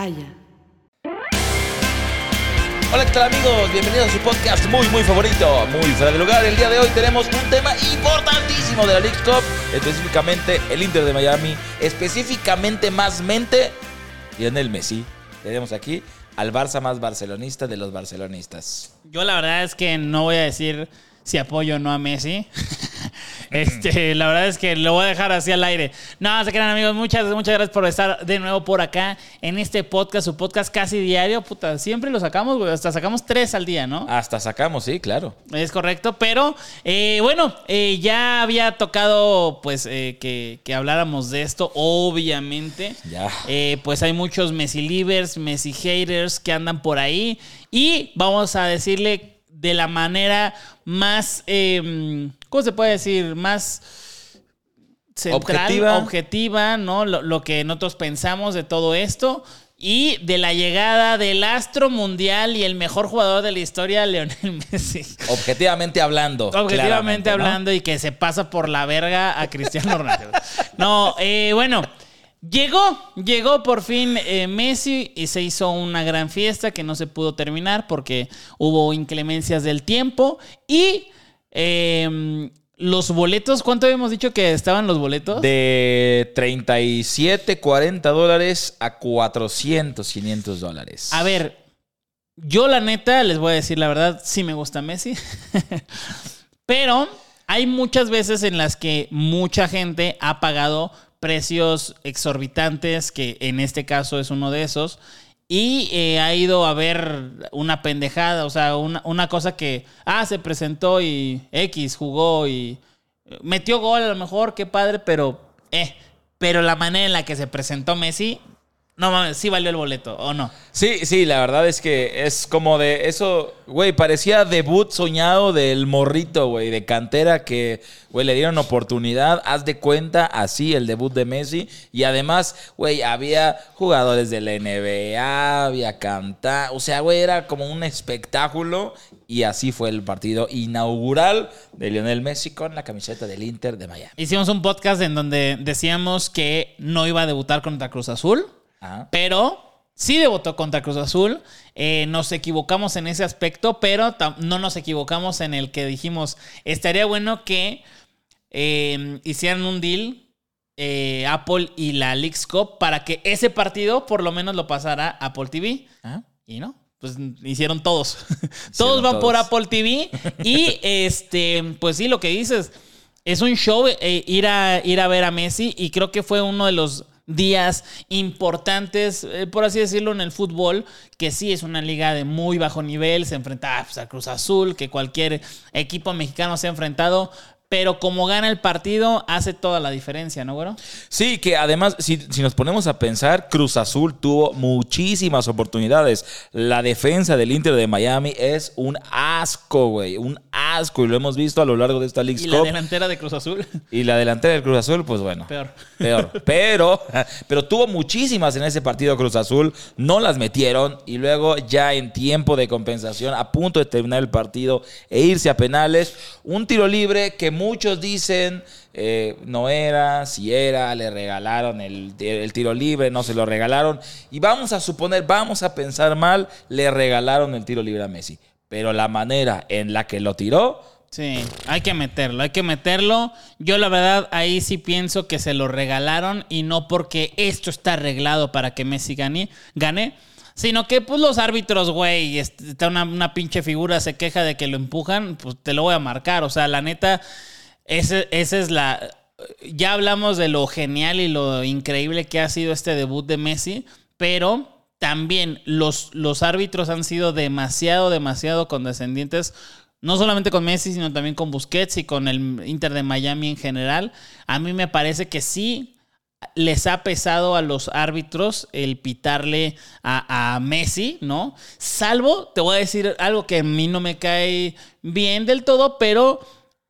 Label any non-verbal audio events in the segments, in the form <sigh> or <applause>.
Hola, ¿qué tal amigos? Bienvenidos a su podcast muy, muy favorito, muy fuera de lugar. El día de hoy tenemos un tema importantísimo de la League Cup, específicamente el Inter de Miami, específicamente más mente, Lionel Messi. Tenemos aquí al Barça más barcelonista de los barcelonistas. Yo la verdad es que no voy a decir si apoyo o no a Messi. <laughs> este, la verdad es que lo voy a dejar así al aire. No, se quedan amigos, muchas, muchas gracias por estar de nuevo por acá en este podcast, su podcast casi diario. Puta, siempre lo sacamos, güey. Hasta sacamos tres al día, ¿no? Hasta sacamos, sí, claro. Es correcto, pero eh, bueno, eh, ya había tocado pues eh, que, que habláramos de esto, obviamente. Ya. Pues hay muchos Messi livers, Messi haters que andan por ahí y vamos a decirle de la manera más, eh, ¿cómo se puede decir? Más central, Objetiva. objetiva, ¿no? Lo, lo que nosotros pensamos de todo esto. Y de la llegada del astro mundial y el mejor jugador de la historia, Leonel Messi. Objetivamente hablando. Objetivamente hablando y que se pasa por la verga a Cristiano Ronaldo. no, eh, bueno, llegó, llegó por fin eh, Messi y se hizo una gran fiesta que no se pudo terminar porque hubo inclemencias del tiempo y eh, los boletos, ¿cuánto habíamos dicho que estaban los boletos? De 37, 40 dólares a 400, 500 dólares. A ver, yo la neta, les voy a decir la verdad, sí me gusta Messi. <laughs> Pero hay muchas veces en las que mucha gente ha pagado precios exorbitantes, que en este caso es uno de esos, y eh, ha ido a ver una pendejada, o sea, una, una cosa que, ah, se presentó y X jugó y eh, metió gol a lo mejor, qué padre, pero, eh, pero la manera en la que se presentó Messi, no mames, sí valió el boleto, ¿o no? Sí, sí, la verdad es que es como de eso, güey, parecía debut soñado del morrito, güey, de cantera que, güey, le dieron oportunidad, haz de cuenta, así el debut de Messi, y además, güey, había jugadores de la NBA, había cantar, o sea, güey, era como un espectáculo, y así fue el partido inaugural de Lionel Messi con la camiseta del Inter de Miami. Hicimos un podcast en donde decíamos que no iba a debutar contra Cruz Azul, Ajá. pero sí debutó contra Cruz Azul. Eh, nos equivocamos en ese aspecto, pero no nos equivocamos en el que dijimos, estaría bueno que eh, hicieran un deal. eh, Apple y la Leagues Cup para que ese partido por lo menos lo pasara Apple TV. Y no, pues hicieron todos. <laughs> todos van todos. por Apple TV. <laughs> Y este, pues sí, lo que dices, es un show eh, ir, a, ir a ver a Messi y creo que fue uno de los días importantes, eh, por así decirlo, en el fútbol, que sí es una liga de muy bajo nivel, se enfrenta ah, pues, a Cruz Azul, que cualquier equipo mexicano se ha enfrentado, pero como gana el partido, hace toda la diferencia, ¿no, güero? Sí, que además, si, si nos ponemos a pensar, Cruz Azul tuvo muchísimas oportunidades. La defensa del Inter de Miami es un asco, güey. Un asco. Y lo hemos visto a lo largo de esta League Y la delantera de Cruz Azul, Y la delantera del Cruz Azul, pues bueno. peor. Peor. <laughs> Pero, pero tuvo muchísimas en ese partido Cruz Azul. No las metieron. Y luego, ya en tiempo de compensación, a punto de terminar el partido e irse a penales, un tiro libre que muchos dicen eh, no era, si era, le regalaron el, el tiro libre, no se lo regalaron. Y vamos a suponer, vamos a pensar mal, le regalaron el tiro libre a Messi. Pero la manera en la que lo tiró, Sí, hay que meterlo, hay que meterlo. Yo la verdad ahí sí pienso que se lo regalaron y no porque esto está arreglado para que Messi gane, gane sino que pues los árbitros, güey, este, está una, una pinche figura, se queja de que lo empujan, pues te lo voy a marcar. O sea, la neta, ese- esa es la... Ya hablamos de lo genial y lo increíble que ha sido este debut de Messi, pero también los, los árbitros han sido demasiado, demasiado condescendientes no solamente con Messi, sino también con Busquets y con el Inter de Miami en general, a mí me parece que sí les ha pesado a los árbitros el pitarle a, a, Messi, ¿no? Salvo, te voy a decir algo que a mí no me cae bien del todo, pero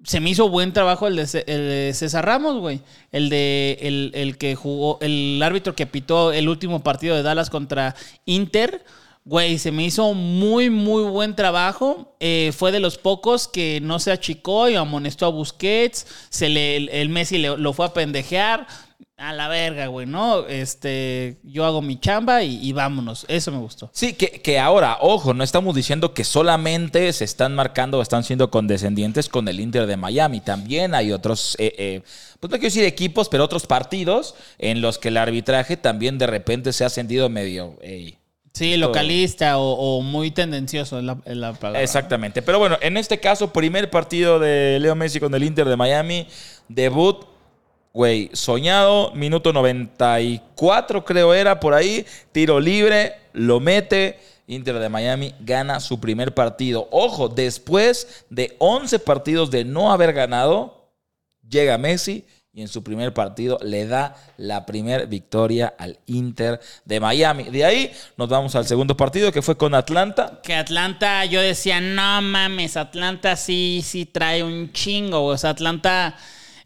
se me hizo buen trabajo el de, César Ramos, güey. El de el, el, que jugó, el árbitro que pitó el último partido de Dallas contra Inter. Güey, se me hizo muy, muy buen trabajo. Eh, fue de los pocos que no se achicó y amonestó a Busquets. Se le, el, Messi lo fue a pendejear a la verga, güey, ¿no? Este, yo hago mi chamba y, vámonos. Eso me gustó. Sí, que, que, ahora, ojo, no estamos diciendo que solamente se están marcando o están siendo condescendientes con el Inter de Miami. También hay otros, eh, eh, pues no quiero decir equipos, pero otros partidos en los que el arbitraje también de repente se ha sentido medio... sí, localista o, muy tendencioso en la, en la palabra. Exactamente. Pero bueno, en este caso, primer partido de Leo Messi con el Inter de Miami, debut Güey, soñado, minuto 94 creo era por ahí, tiro libre, lo mete, Inter de Miami gana su primer partido. Ojo, después de 11 partidos de no haber ganado, llega Messi y en su primer partido le da la primera victoria al Inter de Miami. De ahí nos vamos al segundo partido que fue con Atlanta. Que Atlanta, yo decía, no mames, Atlanta sí, sí trae un chingo. O sea, Atlanta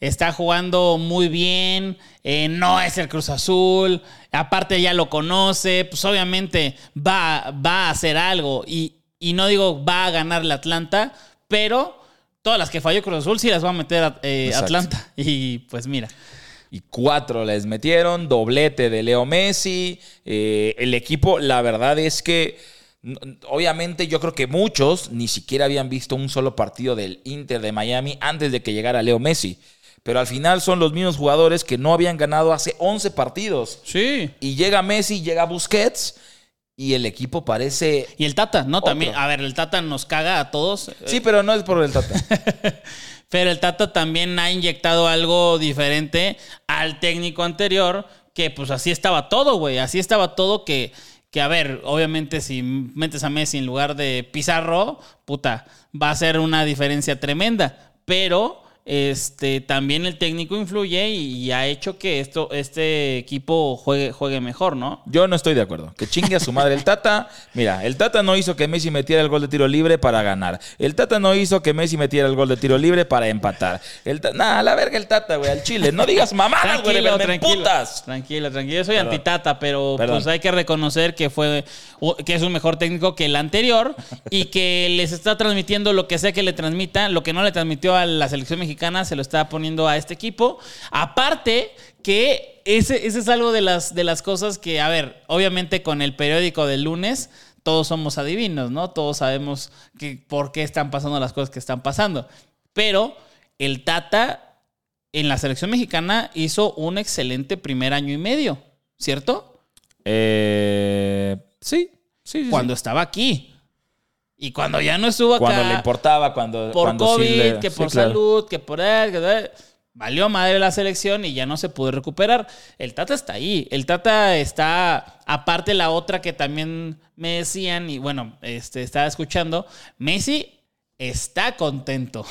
está jugando muy bien, eh, no es el Cruz Azul, aparte ya lo conoce, pues obviamente va, va a hacer algo y, no digo va a ganar el Atlanta, pero todas las que falló Cruz Azul sí las va a meter a, eh, Atlanta. <laughs> Y pues mira. Y cuatro les metieron, doblete de Leo Messi, eh, el equipo, la verdad es que... Obviamente yo creo que muchos ni siquiera habían visto un solo partido del Inter de Miami antes de que llegara Leo Messi pero al final son los mismos jugadores que no habían ganado hace 11 partidos. Sí. Y llega Messi, llega Busquets y el equipo parece. Y el Tata, ¿no? También, a ver, el Tata nos caga a todos. Sí, pero no es por el Tata. <laughs> pero el Tata también ha inyectado algo diferente al técnico anterior, que pues así estaba todo, güey. Así estaba todo que. Que a ver, obviamente si metes a Messi en lugar de Pizarro, puta, va a ser una diferencia tremenda. Pero este, también el técnico influye y, ha hecho que esto, este equipo juegue, juegue mejor, ¿no? Yo no estoy de acuerdo. Que chingue a su madre el Tata. Mira, el Tata no hizo que Messi metiera el gol de tiro libre para ganar. El Tata no hizo que Messi metiera el gol de tiro libre para empatar. El a la verga el Tata, güey, al Chile. No digas mamadas, güey, tranquilo, putas. Tranquilo, tranquilo. Yo soy antitata, pero pues hay que reconocer que fue que es un mejor técnico que el anterior y que les está transmitiendo lo que sea que le transmita, lo que no le transmitió a la selección mexicana se lo está poniendo a este equipo. Aparte que ese, ese es algo de las, de las cosas que, a ver, obviamente con el periódico del lunes todos somos adivinos, ¿no? Todos sabemos que, por qué están pasando las cosas que están pasando. Pero el Tata en la selección mexicana hizo un excelente primer año y medio, ¿cierto? Eh, sí, sí, Cuando estaba aquí. Y cuando ya no estuvo acá. Cuando le importaba, cuando. Por COVID, que por salud, que por él, que valió madre la selección y ya no se pudo recuperar. El Tata está ahí. El Tata está, aparte la otra que también me decían, y bueno, este, estaba escuchando, Messi está contento.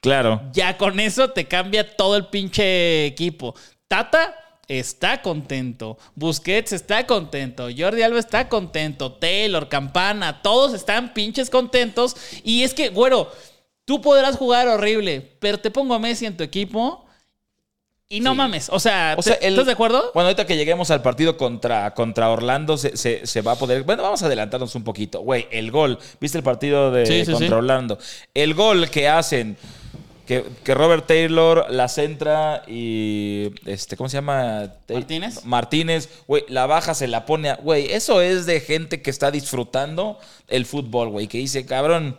Claro. Ya con eso te cambia todo el pinche equipo. Tata está contento. Busquets está contento. Jordi Alba está contento. Taylor, Campana, todos están pinches contentos. Y es que, bueno, tú podrás jugar horrible, pero te pongo a Messi en tu equipo. Y no mames, o sea, ¿estás de acuerdo? Bueno, ahorita que lleguemos al partido contra, contra Orlando, se, va a poder. Bueno, vamos a adelantarnos un poquito. Güey, el gol. ¿Viste el partido de contra Orlando? El gol que hacen que, Robert Taylor la centra y. Este, ¿Cómo se llama? Martínez. Martínez, güey, la baja, se la pone a. Güey, eso es de gente que está disfrutando el fútbol, güey, que dice, cabrón.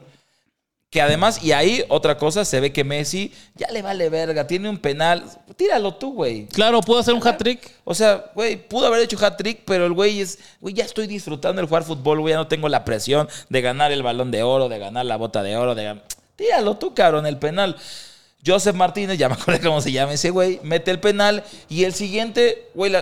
Que además, y ahí otra cosa, se ve que Messi ya le vale verga, tiene un penal, tíralo tú, güey. Claro, pudo hacer un hat-trick. O sea, güey, pudo haber hecho hat-trick, pero el güey es, güey, ya estoy disfrutando el jugar fútbol, güey, ya no tengo la presión de ganar el balón de oro, de ganar la bota de oro, de ganar Tíralo tú, cabrón, el penal. Joseph Martínez, <laughs> ya me acuerdo cómo se llama ese güey, mete el penal y el siguiente, güey,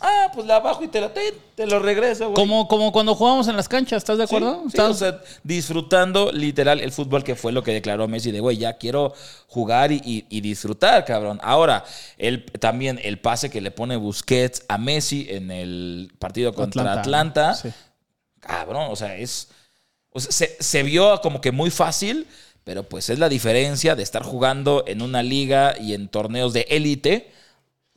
Ah, pues la bajo y te la te, te lo regreso, güey. Como, como cuando jugábamos en las canchas, ¿estás de acuerdo? sí, ¿Estás- o sea, disfrutando literal el fútbol que fue lo que declaró Messi de, güey, ya quiero jugar y, y- y disfrutar, cabrón. Ahora, el, también el pase que le pone Busquets a Messi en el partido contra Atlanta, Sí. cabrón, o sea, es... o sea, se, se vio como que muy fácil, pero pues es la diferencia de estar jugando en una liga y en torneos de élite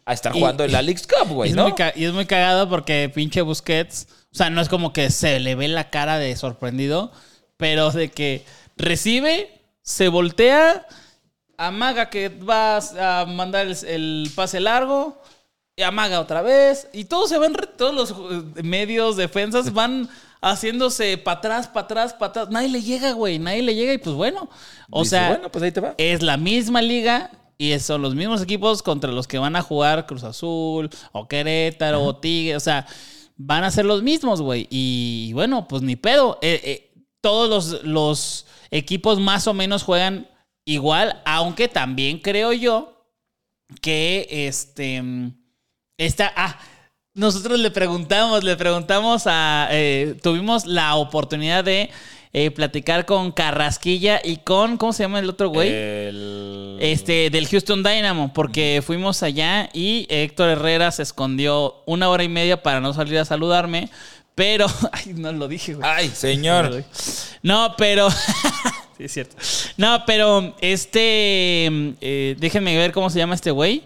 a estar Y- jugando en la League's Cup, güey, ¿no? y es muy cagado porque pinche Busquets, o sea, no es como que se le ve la cara de sorprendido, pero de que recibe, se voltea, amaga que vas a mandar el, el pase largo, y amaga otra vez, y todos se van, todos los medios, defensas van haciéndose para atrás, para atrás, para atrás. Nadie le llega, güey, nadie le llega y pues bueno, o Dice, sea, bueno, pues ahí te va. es la misma liga y son los mismos equipos contra los que van a jugar Cruz Azul o Querétaro o Tigre. O sea, van a ser los mismos, güey. Y bueno, pues ni pedo. Eh, eh, todos los, los equipos más o menos juegan igual, aunque también creo yo que este... Esta, ah, nosotros le preguntamos, le preguntamos a... eh, tuvimos la oportunidad de eh, platicar con Carrasquilla y con... ¿Cómo se llama el otro güey? El- Este, del Houston Dynamo, porque fuimos allá y Héctor Herrera se escondió una hora y media para no salir a saludarme, pero, <laughs> ay, no lo dije, güey. Ay, señor. No, pero, <laughs> sí, es cierto. No, pero este, eh, déjenme ver cómo se llama este güey,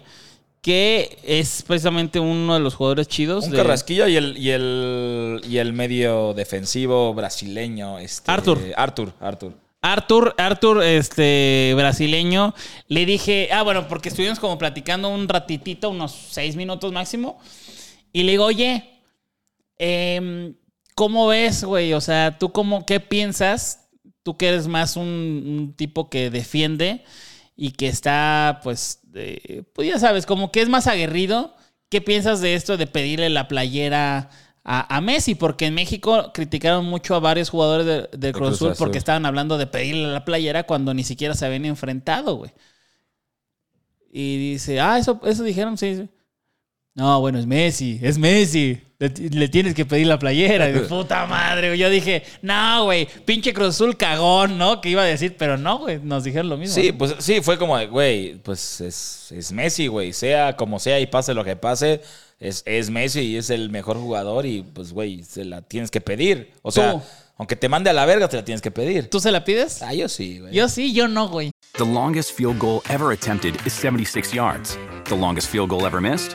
que es precisamente uno de los jugadores chidos. Un de- Carrasquilla y el, y el, y el medio defensivo brasileño. Este, Arthur. Arthur, Arthur. Arthur, Arthur, este brasileño, le dije, ah, bueno, porque estuvimos como platicando un ratitito, unos seis minutos máximo, y le digo, oye, em, ¿cómo ves, güey? O sea, ¿tú cómo, qué piensas? Tú que eres más un, un tipo que defiende y que está, pues, eh, pues ya sabes, como que es más aguerrido. ¿Qué piensas de esto de pedirle la playera a, a Messi? Porque en México criticaron mucho a varios jugadores de, de Cruz Azul. porque estaban hablando de pedirle la playera cuando ni siquiera se habían enfrentado, güey. Y dice, ah, eso, eso dijeron, sí, sí. No, bueno, es Messi, es Messi. Le, le tienes que pedir la playera. De <laughs> puta madre, güey. Yo dije, no, güey, pinche Cruz Azul cagón, ¿no? Que iba a decir, pero no, güey, nos dijeron lo mismo. Sí, ¿no? pues sí, fue como de, güey, pues es, es Messi, güey. Sea como sea y pase lo que pase, es, es Messi y es el mejor jugador y pues, güey, se la tienes que pedir. O sea, Tú. aunque te mande a la verga, te la tienes que pedir. ¿Tú se la pides? Ah, yo sí, güey. Yo sí, yo no, güey. The longest field goal ever attempted is 76 yards. The longest field goal ever missed?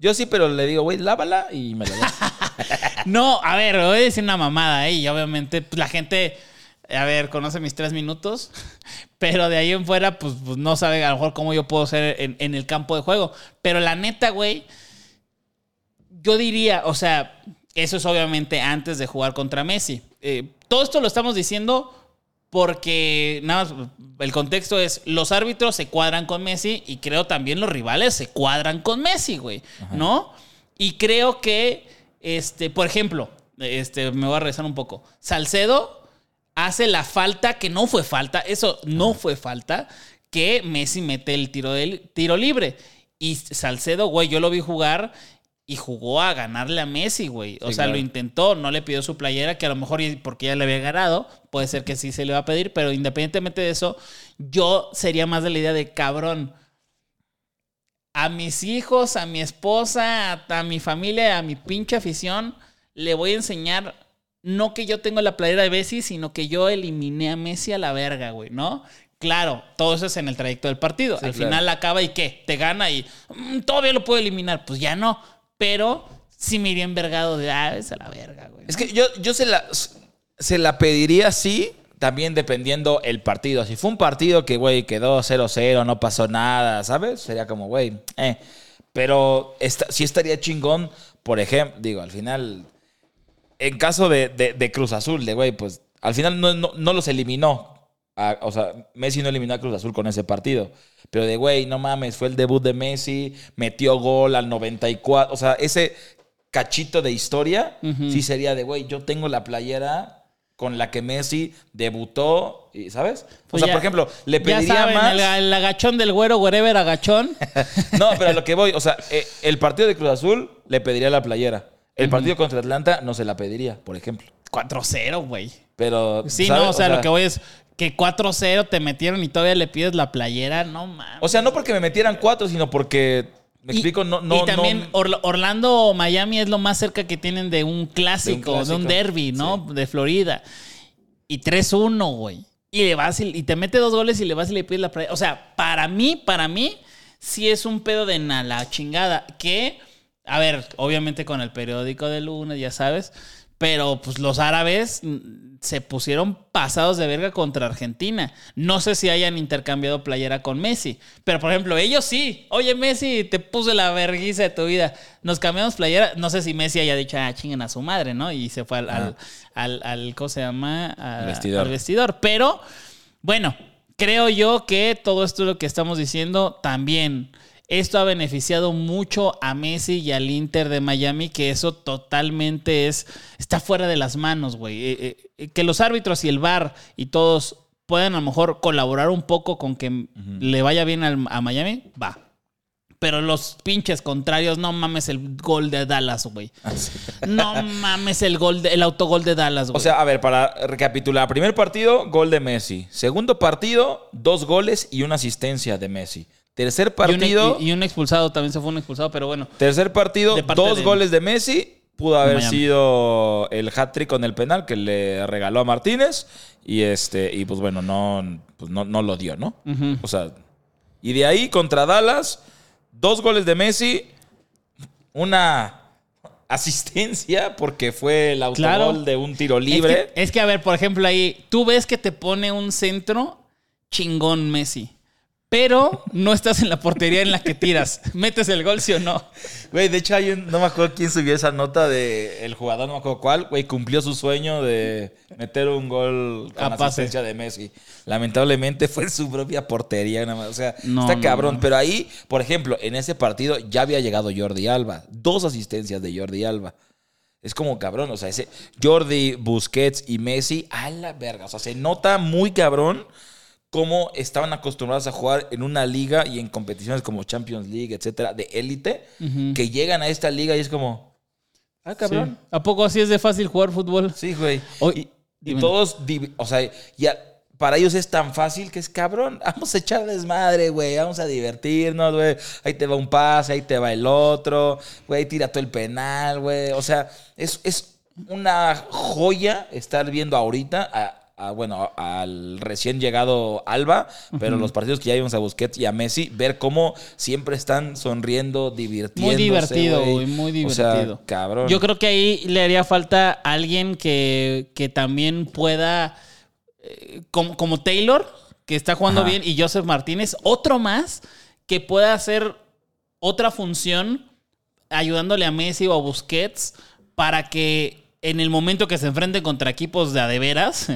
Yo sí, pero le digo, güey, lávala y me la das. <laughs> No, a ver, voy a decir una mamada, ¿eh? Y obviamente, pues la gente, a ver, conoce mis tres minutos, <laughs> pero de ahí en fuera, pues, pues, no sabe a lo mejor cómo yo puedo ser en, en el campo de juego. Pero la neta, güey, yo diría, o sea, eso es obviamente antes de jugar contra Messi. Eh, todo esto lo estamos diciendo porque, nada más, el contexto es, los árbitros se cuadran con Messi y creo también los rivales se cuadran con Messi, güey, ¿no? Y creo que, este, por ejemplo, este, me voy a regresar un poco. Salcedo hace la falta que no fue falta, eso no fue falta, que Messi mete el tiro, del, tiro libre. Y Salcedo, güey, yo lo vi jugar y jugó a ganarle a Messi, güey. O Sí, sea, claro. lo intentó, no le pidió su playera, que a lo mejor y porque ya le había ganado, puede ser que sí se le va a pedir, pero independientemente de eso, yo sería más de la idea de cabrón. A mis hijos, a mi esposa, a, a mi familia, a mi pinche afición, le voy a enseñar no que yo tengo la playera de Messi, sino que yo eliminé a Messi a la verga, güey, ¿no? Claro, todo eso es en el trayecto del partido. Sí, Al claro. final acaba y ¿qué? Te gana y "Mm, todavía lo puedo eliminar. Pues ya no. Pero sí me iría envergado de, ah, es a la verga, güey. Es que yo, yo se, la, se la pediría así, también dependiendo el partido. Si fue un partido que, güey, quedó 0-0, no pasó nada, ¿sabes? Sería como, güey, eh. Pero esta- sí estaría chingón, por ejemplo, digo, al final en caso de, de- de Cruz Azul, de güey, pues al final no, no- no los eliminó. A- o sea, Messi no eliminó a Cruz Azul con ese partido. Pero de güey, no mames, fue el debut de Messi, metió gol al 94. O sea, ese cachito de historia sí sería de güey, yo tengo la playera con la que Messi debutó, y- ¿sabes? O Pues sea, ya- por ejemplo, le ya pediría saben, más. El, el agachón del güero, wherever agachón. <laughs> No, pero a lo que voy, o sea, <laughs> eh, el partido de Cruz Azul le pediría la playera. El partido contra Atlanta no se la pediría, por ejemplo. 4-0, güey. Pero. Sí, ¿sabes? no, o sea, lo que voy es que 4-0 te metieron y todavía le pides la playera, no mames. O sea, no porque me metieran cuatro, sino porque. Me Y- explico, no, no, y también no. Orla- Orlando o Miami es lo más cerca que tienen de un clásico, de un, clásico, derby, ¿no? De Florida. Y 3-1, güey. Y le vas y, y te mete dos goles y le vas y le pides la playa. O sea, para mí, para mí, sí es un pedo de na la chingada. Que, a ver, obviamente con el periódico de lunes, ya sabes. Pero pues los árabes mm, se pusieron pasados de verga contra Argentina. No sé si hayan intercambiado playera con Messi. Pero por ejemplo, ellos sí. Oye, Messi, te puse la verguiza de tu vida. Nos cambiamos playera. No sé si Messi haya dicho, ah, chinguen a su madre, ¿no? Y se fue al, al, al, al- ¿cómo se llama? Vestidor. al vestidor. Pero, bueno, creo yo que todo esto lo que estamos diciendo también. Esto ha beneficiado mucho a Messi y al Inter de Miami, que eso totalmente es está fuera de las manos, güey. Eh, eh, que los árbitros y el VAR y todos puedan a lo mejor colaborar un poco con que le vaya bien al- a Miami, va. Pero los pinches contrarios, no mames el gol de Dallas, güey. <laughs> No mames el gol, de- el autogol de Dallas, güey. O sea, a ver, para recapitular. Primer partido, gol de Messi. Segundo partido, dos goles y una asistencia de Messi. Tercer y un, partido, y- un expulsado, también se fue un expulsado, pero bueno. tercer partido, dos de- goles de Messi. Pudo haber Miami. sido el hat-trick con el penal que le regaló a Martínez. Y este, y pues bueno, no, pues no, no lo dio, ¿no? O sea, y de ahí contra Dallas, dos goles de Messi, una asistencia porque fue el autogol Claro. de un tiro libre. Es que, es que, a ver, por ejemplo, ahí tú ves que te pone un centro chingón Messi. Pero no estás en la portería en la que tiras. ¿Metes el gol, sí o no? Güey, de hecho, hay un- no me acuerdo quién subió esa nota de el jugador, no me acuerdo cuál, güey, cumplió su sueño de meter un gol con A pase. asistencia de Messi. Lamentablemente fue en su propia portería, nada más. O sea, No, está no, cabrón. no. Pero ahí, por ejemplo, en ese partido ya había llegado Jordi Alba. Dos asistencias de Jordi Alba. Es como cabrón, o sea, ese Jordi, Busquets y Messi, a la verga. O sea, se nota muy cabrón cómo estaban acostumbrados a jugar en una liga y en competiciones como Champions League, etcétera, de élite, que llegan a esta liga y es como, ah, cabrón. Sí. ¿A poco así es de fácil jugar fútbol? Sí, güey. Oy, y, todos, o sea, ya para ellos es tan fácil que es cabrón. Vamos a echar desmadre, güey. Vamos a divertirnos, güey. Ahí te va un pase, ahí te va el otro. Güey, tira todo el penal, güey. O sea, es, es una joya estar viendo ahorita a. a, bueno, al recién llegado Alba, pero los partidos que ya vimos a Busquets y a Messi, ver cómo siempre están sonriendo, divirtiéndose. Muy divertido, güey. muy O sea, divertido. cabrón. Yo creo que ahí le haría falta alguien que, que también pueda, eh, como, como Taylor, que está jugando Ajá. bien, y Joseph Martínez, otro más que pueda hacer otra función ayudándole a Messi o a Busquets para que en el momento que se enfrenten contra equipos de a de veras,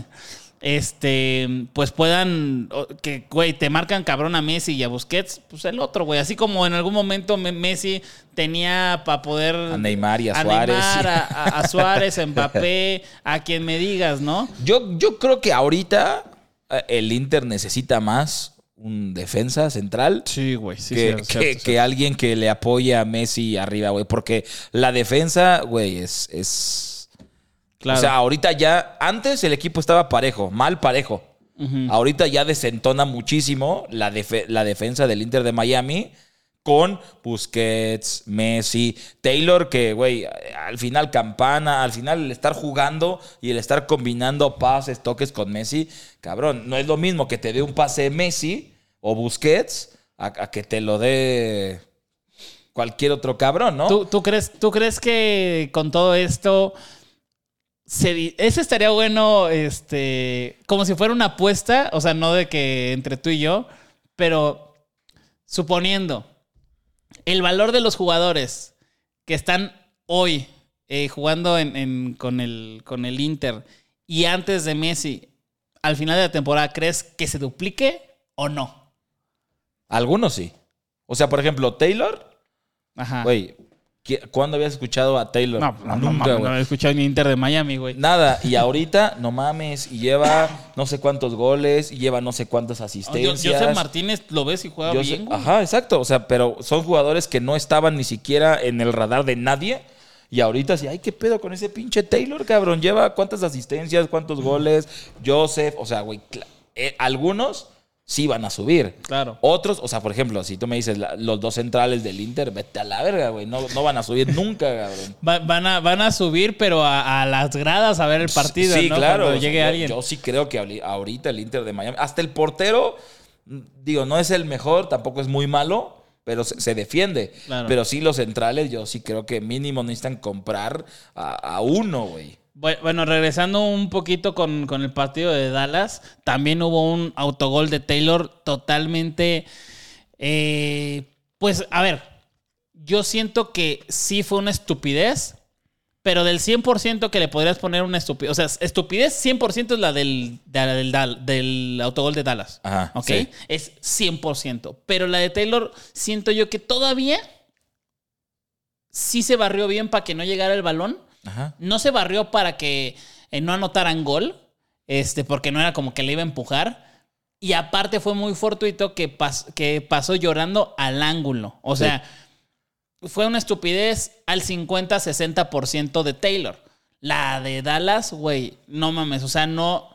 este, pues puedan, que, güey, te marcan cabrón a Messi y a Busquets, pues el otro, güey. Así como en algún momento Me- Messi tenía para poder... A Neymar y a Suárez. Neymar, a, a- a Suárez, a <laughs> Mbappé, a quien me digas, ¿no? Yo, yo creo que ahorita eh, el Inter necesita más un defensa central. Sí, güey, sí, que, que- que alguien que le apoye a Messi arriba, güey. Porque la defensa, güey, es, es. Claro. O sea, ahorita ya. Antes el equipo estaba parejo, mal parejo. Ahorita ya desentona muchísimo la, defe- la defensa del Inter de Miami con Busquets, Messi, Taylor, que, güey, al final campana, al final el estar jugando y el estar combinando pases, toques con Messi, cabrón, no es lo mismo que te dé un pase Messi o Busquets a, a que te lo dé cualquier otro cabrón, ¿no? ¿Tú, tú crees, ¿Tú crees que con todo esto... Se, ese estaría bueno, este, como si fuera una apuesta, o sea, no de que entre tú y yo, pero suponiendo el valor de los jugadores que están hoy eh, jugando en, en- con, el, con el Inter y antes de Messi, al final de la temporada, ¿crees que se duplique o no? Algunos sí. O sea, por ejemplo, Taylor, Ajá. güey, ¿qué- ¿cuándo habías escuchado a Taylor? No, no, no, Nunca, mames, güey. no he escuchado ni Inter de Miami, güey. Nada, y <laughs> ahorita, no mames, y lleva no sé cuántos goles, y lleva no sé cuántas Yo- asistencias. Joseph Martínez lo ves y juega Yo bien, güey. Ajá, exacto. O sea, pero son jugadores que no estaban ni siquiera en el radar de nadie. Y ahorita sí, ay, qué pedo con ese pinche Taylor, cabrón. Lleva cuántas asistencias, cuántos goles. Joseph, o sea, güey, eh, algunos sí van a subir. Claro. Otros, o sea, por ejemplo, si tú me dices la- los dos centrales del Inter, vete a la verga, güey. No, no van a subir <laughs> nunca, cabrón. Va- van, a, van a subir, pero a, a las gradas a ver el partido, Sí, ¿no? claro. Cuando o sea, llegue yo, alguien. yo sí creo que ahori- ahorita el Inter de Miami, hasta el portero, digo, no es el mejor, tampoco es muy malo, pero se, se defiende. Claro. Pero sí los centrales, yo sí creo que mínimo necesitan comprar a, a uno, güey. Bu- Bueno, regresando un poquito con, con el partido de Dallas, también hubo un autogol de Taylor totalmente... eh, pues, a ver, yo siento que sí fue una estupidez, pero del 100% que le podrías poner una estupidez, o sea, estupidez 100% es la del, de la del, Dal- del autogol de Dallas. Ajá, ¿Ok? sí. Es 100%. Pero la de Taylor, siento yo que todavía sí se barrió bien para que no llegara el balón. Ajá. No se barrió para que eh, no anotaran gol, este, porque no era como que le iba a empujar. Y aparte fue muy fortuito que, pas- que pasó llorando al ángulo. O sea, fue una estupidez al 50-60% de Taylor. La de Dallas, güey, no mames. O sea, no.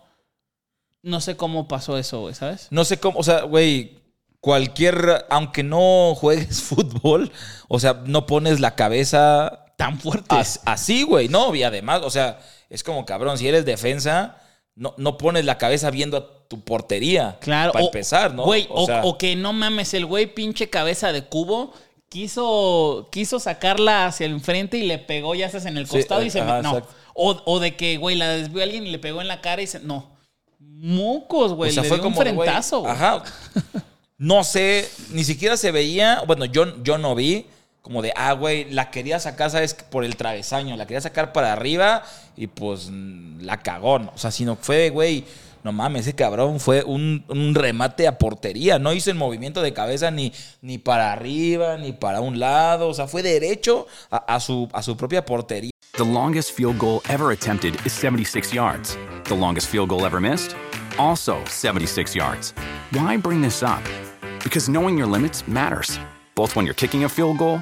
No sé cómo pasó eso, güey, ¿sabes? No sé cómo, o sea, güey, cualquier, aunque no juegues <laughs> fútbol, o sea, no pones la cabeza Tan fuerte. as- así, güey, no, y además, o sea, es como cabrón, si eres defensa, no, no pones la cabeza viendo a tu portería. Claro. Para o- empezar, ¿no? Güey, o, sea, o que no mames, el güey pinche cabeza de cubo quiso, quiso sacarla hacia el frente y le pegó ya estás en el Sí, costado y se ajá, me- No. O, o de que, güey, la desvió alguien y le pegó en la cara y se. No. Mocos, güey. o sea, le fue dio como un frentazo, güey. Ajá. No sé, ni siquiera se veía, bueno, yo, yo no vi como de, ah, güey, la quería sacar, ¿sabes? Por el travesaño, la quería sacar para arriba y pues la cagó, ¿no? O sea, sino fue, de, güey, no mames, ese cabrón fue un, un remate a portería, no hizo el movimiento de cabeza ni, ni para arriba, ni para un lado, o sea, fue derecho a, a su, a su propia portería. The longest field goal ever attempted is 76 yards. The longest field goal ever missed? Also 76 yards. Why bring this up? Because knowing your limits matters, both when you're kicking a field goal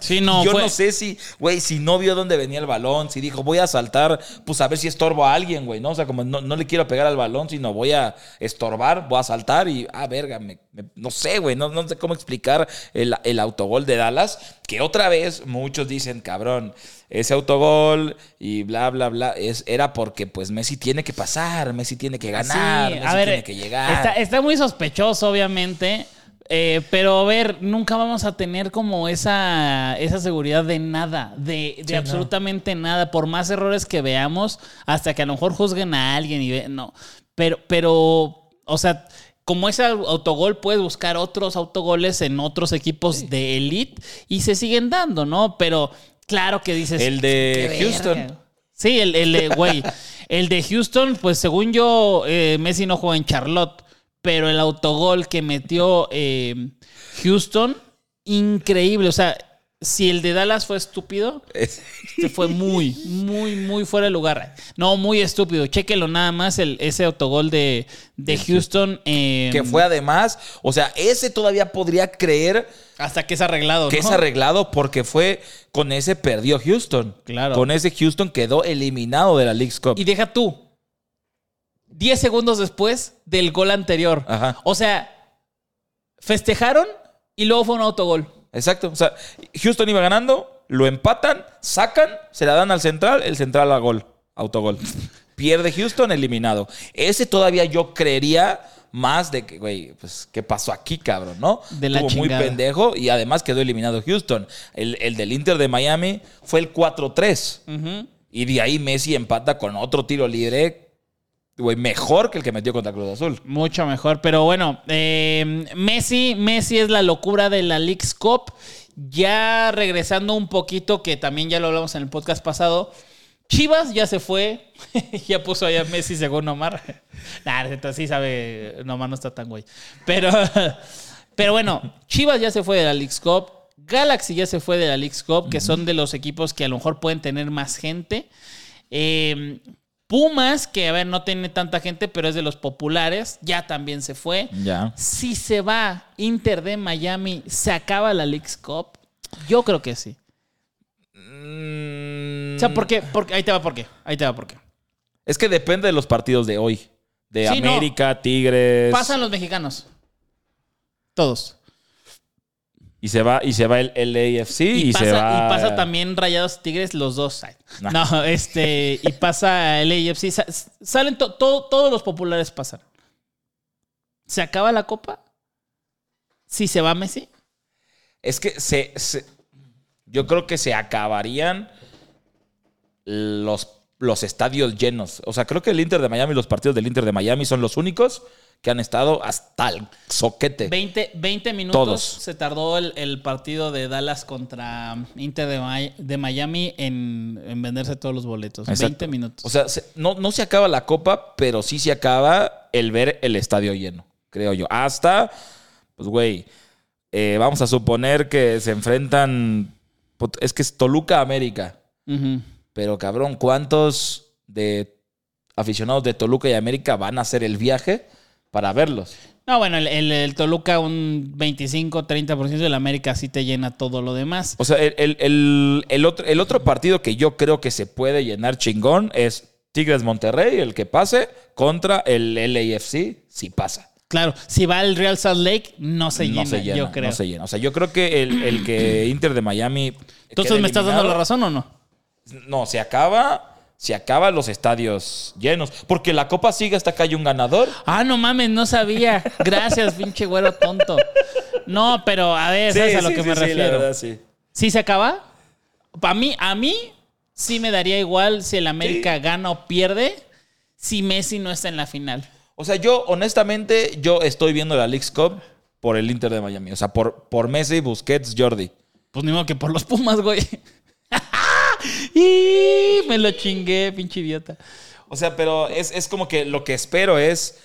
Sí, no, Yo fue. no sé si, güey, si no vio dónde venía el balón, si dijo, voy a saltar, pues a ver si estorbo a alguien, güey, ¿no? O sea, como no, no le quiero pegar al balón, sino voy a estorbar, voy a saltar y, ah, verga, me- me- no sé, güey, no, no sé cómo explicar el, el autogol de Dallas, que otra vez muchos dicen, cabrón, ese autogol y bla, bla, bla, es, era porque pues Messi tiene que pasar, Messi tiene que ganar, Sí, Messi a ver, tiene que llegar. Está, está muy sospechoso, obviamente. Eh, pero a ver, nunca vamos a tener como esa, esa seguridad de nada, de, de Sí, no. absolutamente nada, por más errores que veamos, hasta que a lo mejor juzguen a alguien y ve, no. Pero, pero, o sea, como ese autogol, puedes buscar otros autogoles en otros equipos de elite y se siguen dando, ¿no? Pero claro que dices. El de "Qué Houston". verga". Sí, el, el de, güey. el de Houston, pues según yo, eh, Messi no juega en Charlotte, pero el autogol que metió eh, Houston, increíble. O sea, si el de Dallas fue estúpido, este fue muy, muy, muy fuera de lugar. No, muy estúpido. Chéquelo nada más el, ese autogol de, de Houston. eh, que fue además, o sea, ese todavía podría creer hasta que es arreglado. que ¿no? es arreglado porque fue con ese perdió Houston. Claro. Con ese Houston quedó eliminado de la League's Cup. Y deja tú. 10 segundos después del gol anterior. Ajá. O sea, festejaron y luego fue un autogol. Exacto. O sea, Houston iba ganando, lo empatan, sacan, se la dan al central, el central a gol, autogol. <laughs> Pierde Houston, eliminado. Ese todavía yo creería más de que, güey, pues, ¿qué pasó aquí, cabrón, no? De la Estuvo muy pendejo y además quedó eliminado Houston. El, el del Inter de Miami fue el 4-3. Ujú. Y de ahí Messi empata con otro tiro libre, güey, mejor que el que metió contra Cruz Azul. Mucho mejor. Pero bueno, eh, Messi, Messi es la locura de la Leagues Cup. Ya regresando un poquito, que también ya lo hablamos en el podcast pasado. Chivas ya se fue. <laughs> ya puso allá Messi según Omar. <laughs> nah, entonces sí sabe. Omar no está tan güey. Pero, <laughs> pero bueno, Chivas ya se fue de la Leagues Cup. Galaxy ya se fue de la Leagues Cup, que son de los equipos que a lo mejor pueden tener más gente. Eh, Pumas, que a ver, no tiene tanta gente, pero es de los populares, ya también se fue. Ya. Si se va Inter de Miami, ¿se acaba la Leagues Cup? Yo creo que sí. Mm, O sea, ¿por qué? Porque, ahí te va por qué. Ahí te va por qué. Es que depende de los partidos de hoy. De Sí, no. América, Tigres. Pasan los mexicanos. Todos. Y se va, y se va el LAFC y, Y, pasa, se va. y pasa también Rayados Tigres, los dos. Nah. No, este. Y pasa el AFC. Sa- Salen to- todo- todos los populares pasan. ¿Se acaba la copa? Si se va Messi. Es que se, se- Yo creo que se acabarían los, los estadios llenos. O sea, creo que el Inter de Miami, los partidos del Inter de Miami son los únicos que han estado hasta el soquete. 20, 20 minutos Todos. se tardó el, el partido de Dallas contra Inter de, de Miami en, en venderse todos los boletos. Exacto. 20 minutos. O sea, se- no, no se acaba la copa, pero sí se acaba el ver el estadio lleno, creo yo. Hasta, pues, güey, eh, vamos a suponer que se enfrentan. Es que es Toluca América. Pero cabrón, ¿cuántos de aficionados de Toluca y América van a hacer el viaje para verlos? No, bueno, el, el- el Toluca un 25-30% del América sí te llena todo lo demás. O sea, el, el- otro, el otro partido que yo creo que se puede llenar chingón es Tigres Monterrey, el que pase, contra el LAFC, si pasa. Claro, si va el Real Salt Lake, no se, no llena, se llena, yo creo. no se llena. O sea, yo creo que el, el que <clears throat> Inter de Miami. Entonces, ¿me estás dando la razón o no? No, se acaba. Se acaban los estadios llenos. Porque la copa sigue hasta que hay un ganador. Ah, no mames, no sabía. Gracias, pinche güero tonto. No, pero a ver, ¿sabes a lo que me refiero? sí. ¿Sí se acaba? Para mí, a mí sí me daría igual si el América gana o pierde si Messi no está en la final. O sea, yo, honestamente, yo estoy viendo la League's Cup por el Inter de Miami. O sea, por, por Messi, Busquets, Jordi. Pues ni modo que por los Pumas, güey. Y me lo chingué, pinche idiota. O sea, pero es, es como que lo que espero es,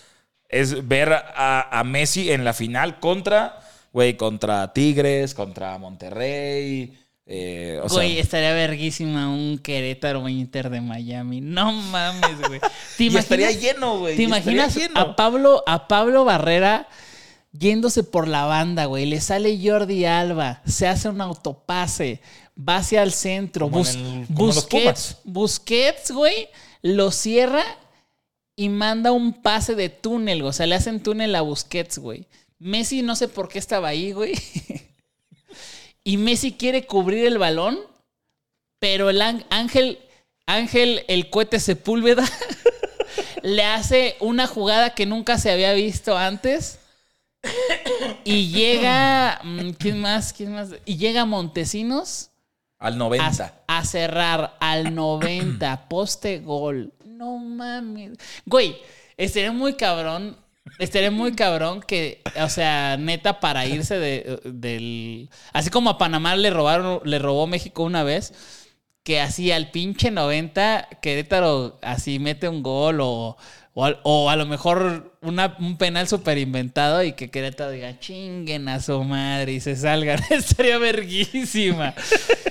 es ver a, a Messi en la final contra, güey, contra Tigres, contra Monterrey. eh, o sea, Güey, estaría verguísima un Querétaro Inter de Miami. No mames, güey. <laughs> ¿Te y estaría imaginas- lleno, güey. ¿Te imaginas lleno. a Pablo, a Pablo Barrera yéndose por la banda, güey? Le sale Jordi Alba, se hace un autopase, va hacia el centro, Como en Bus- el- como en los Busquets. Busquets, güey, lo cierra y manda un pase de túnel, o sea, le hacen túnel a Busquets, güey. Messi no sé por qué estaba ahí, güey. <laughs> y Messi quiere cubrir el balón, pero el án- Ángel, Ángel, el cohete Sepúlveda, <laughs> le hace una jugada que nunca se había visto antes. Y llega. mm, ¿Quién más? ¿Quién más? Y llega Montesinos Al a, 90. a cerrar al <clears throat> 90. Poste gol. No mames. Güey, estaría muy cabrón. Estaría muy cabrón que, o sea, neta, para irse de, del. Así como a Panamá le robaron, le robó México una vez, que así al pinche 90, Querétaro así mete un gol o, o, al- o a lo mejor una- un penal súper inventado y que Querétaro diga chinguen a su madre y se salgan. <laughs> Estaría verguísima.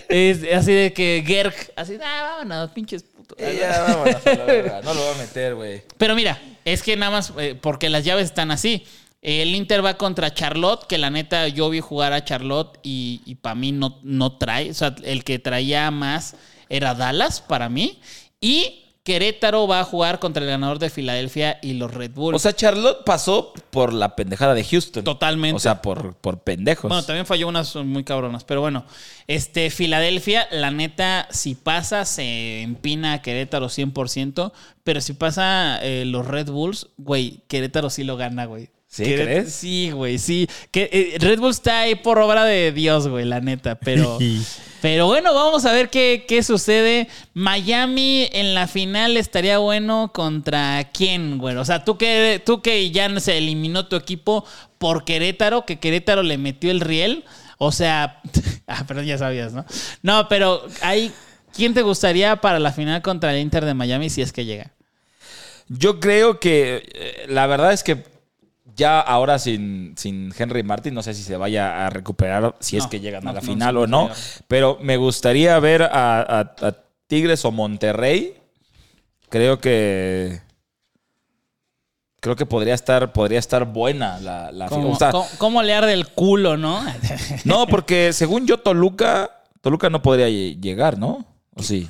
Es así de que Gerg, así, ah, vámonos, pinches putos. Eh, ya, vámonos a la verga. No lo voy a meter, güey. Pero mira, es que nada más, eh, porque las llaves están así. El Inter va contra Charlotte, que la neta yo vi jugar a Charlotte y, y para mí no, no trae. O sea, el que traía más era Dallas para mí. Y Querétaro va a jugar contra el ganador de Filadelfia y los Red Bull. O sea, Charlotte pasó por la pendejada de Houston. Totalmente. O sea, por, por pendejos. Bueno, también falló unas muy cabronas, pero bueno. Este, Filadelfia, la neta, si pasa, se empina a Querétaro 100%, pero si pasa eh, los Red Bulls, güey, Querétaro sí lo gana, güey. ¿Sí, crees? Sí, güey, sí. Que, eh, Red Bull está ahí por obra de Dios, güey, la neta, pero... <laughs> Pero bueno, vamos a ver qué, qué sucede. Miami en la final estaría bueno contra quién, güey. O sea, tú que, tú que ya se eliminó tu equipo por Querétaro, que Querétaro le metió el riel. O sea, <laughs> ah, pero ya sabías, ¿no? No, pero hay. ¿Quién te gustaría para la final contra el Inter de Miami si es que llega? Yo creo que eh, la verdad es que ya ahora sin, sin Henry Martin, no sé si se vaya a recuperar, si es que llegan no, a la no, final o no, pero me gustaría ver a, a- a Tigres o Monterrey. Creo que... Creo que podría estar, podría estar buena la, la ¿Cómo, o sea, cómo- cómo le arde el culo, no? No, porque según yo, Toluca, Toluca no podría lle- llegar, ¿no? ¿O sí?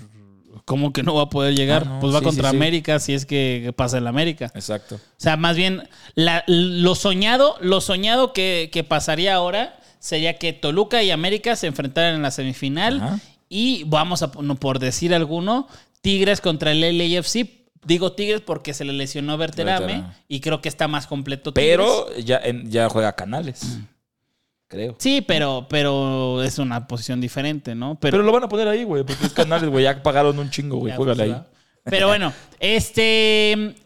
¿Cómo que no va a poder llegar? Ah, no, pues va sí, contra sí, sí. América si es que pasa el América. Exacto. O sea, más bien, la- lo soñado, lo soñado que, que pasaría ahora sería que Toluca y América se enfrentaran en la semifinal Ajá. y vamos a, no por decir alguno, Tigres contra el LAFC. Digo Tigres porque se le lesionó Berterame Berterame. y creo que está más completo Tigres. Pero ya, ya juega Canales. Creo. Sí, pero, pero es una posición diferente, ¿no? Pero lo van a poner ahí, güey, porque es Canales, güey. Ya pagaron un chingo, güey. Juégale pues, ahí. Pero bueno, este.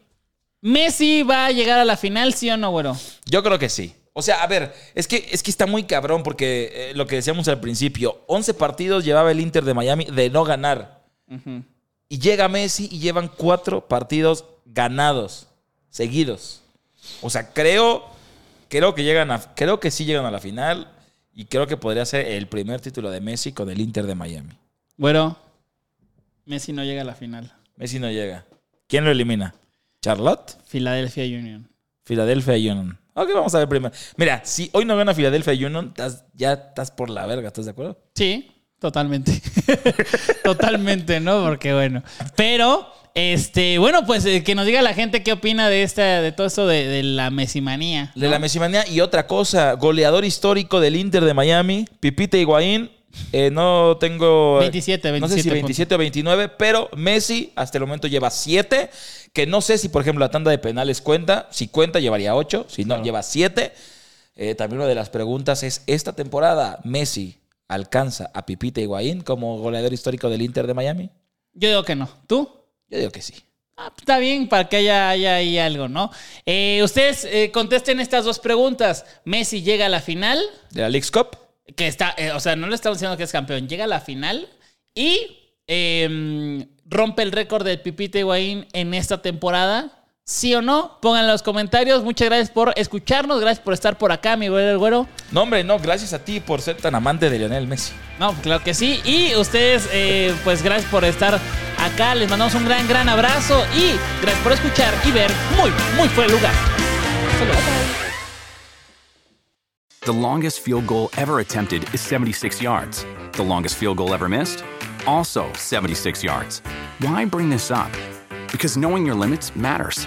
¿Messi va a llegar a la final, sí o no, güero? Yo creo que sí. O sea, a ver, es que, es que está muy cabrón porque eh, lo que decíamos al principio, 11 partidos llevaba el Inter de Miami de no ganar. Y llega Messi y llevan cuatro partidos ganados, seguidos. O sea, creo, creo que llegan a, creo que sí llegan a la final y creo que podría ser el primer título de Messi con el Inter de Miami. Güero, Messi no llega a la final. Messi no llega. ¿Quién lo elimina? ¿Charlotte? Philadelphia Union. Philadelphia Union. Ok, vamos a ver primero. Mira, si hoy no gana Philadelphia Union, estás- ya estás por la verga, ¿estás de acuerdo? Sí, totalmente. <laughs> totalmente, ¿no? Porque bueno. Pero, este, bueno, pues eh, que nos diga la gente qué opina de esta, de todo esto de, de la mesimanía. De la Messimanía y otra cosa, goleador histórico del Inter de Miami, Pipita Higuaín. eh, no tengo. 27, No sé si 27 27 o 29, pero Messi hasta el momento lleva 7. Que no sé si, por ejemplo, la tanda de penales cuenta. Si cuenta, llevaría 8. Si no, lleva 7. Eh, también una de las preguntas es: ¿esta temporada Messi alcanza a Pipita Higuaín como goleador histórico del Inter de Miami? Yo digo que no. ¿Tú? Yo digo que sí. Ah, está bien para que haya, haya ahí algo, ¿no? Eh, ustedes eh, contesten estas dos preguntas. Messi llega a la final, ¿De la League's Cup? que está, eh, o sea, no le estamos diciendo que es campeón, llega a la final y eh, rompe el récord del Pipita Higuaín en esta temporada. ¿Sí o no? Pongan en los comentarios. Muchas gracias por escucharnos, gracias por estar por acá, mi güero el güero. No, hombre, no, gracias a ti por ser tan amante de Lionel Messi. No, claro que sí. Y ustedes, eh, pues gracias por estar acá. Les mandamos un gran, gran abrazo y gracias por escuchar y ver muy, muy fuera lugar. Saludos. The longest field goal ever attempted is 76 yards. The longest field goal ever missed? Also 76 yards. Why bring this up? Because knowing your limits matters,